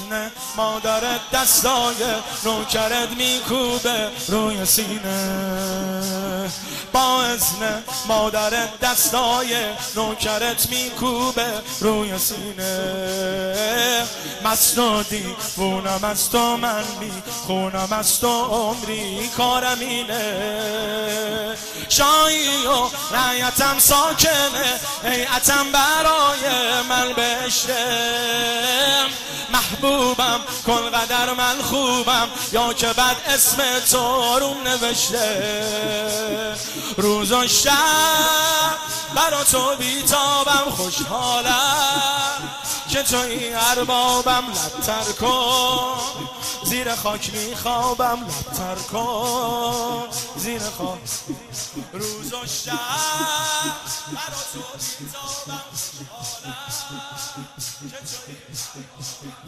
اذن مادرت دستای نوکرت میکوبه روی سینه. با اذن مادرت دستای نوکرت میکوبه روی سینه. مست و دیوونم از تو من خونم از تو عمری کارم اینه. شایی و رعیتم ساکنه هیئتم برای من بشته محبوبم کن قدر من خوبم. یا که بعد اسم تو روم نوشته. روز و شب برا تو بیتابم خوشحالم. که تو این اربابم لبتر کن. زیر خاک میخوابم لبتر کن. زیر خاک. روز و شب برا تو بیتابم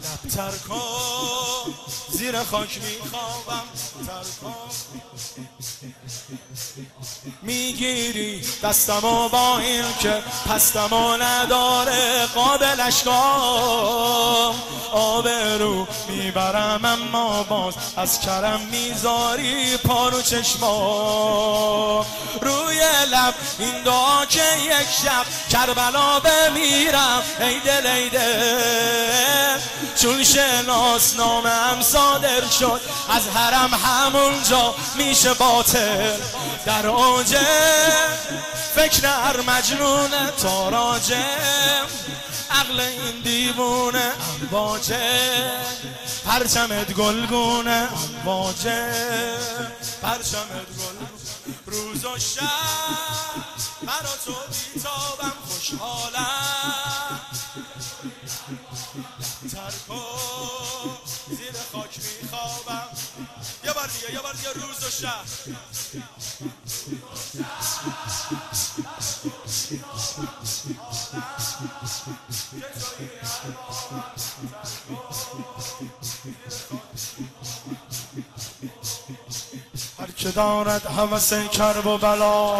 لبتر کن. زیر خاک میخوابم. لبتر کن. می‌گیری دستمو با این که پستمو نداره قابلش کن. آبرو می‌برم اما باز از کرم می‌ذاری پارو چشما روی لب این دعا که یک شب کربلا بمیرم. ای دل ای دل. چون شناس نامم صادر شد از حرم همونجا میشه باطل. در اوج فکر هر مجنون تاراجه عقل این دیوونه امواجه پرچمت گلگونه امواجه پرچمت گل روز و شب برا تو بیتابم خوشحالم. ترکو زیر خاک میخوابم. یه بار دیگه یه بار دیگه روز و شب. هر که دارد حوث کرب و بلا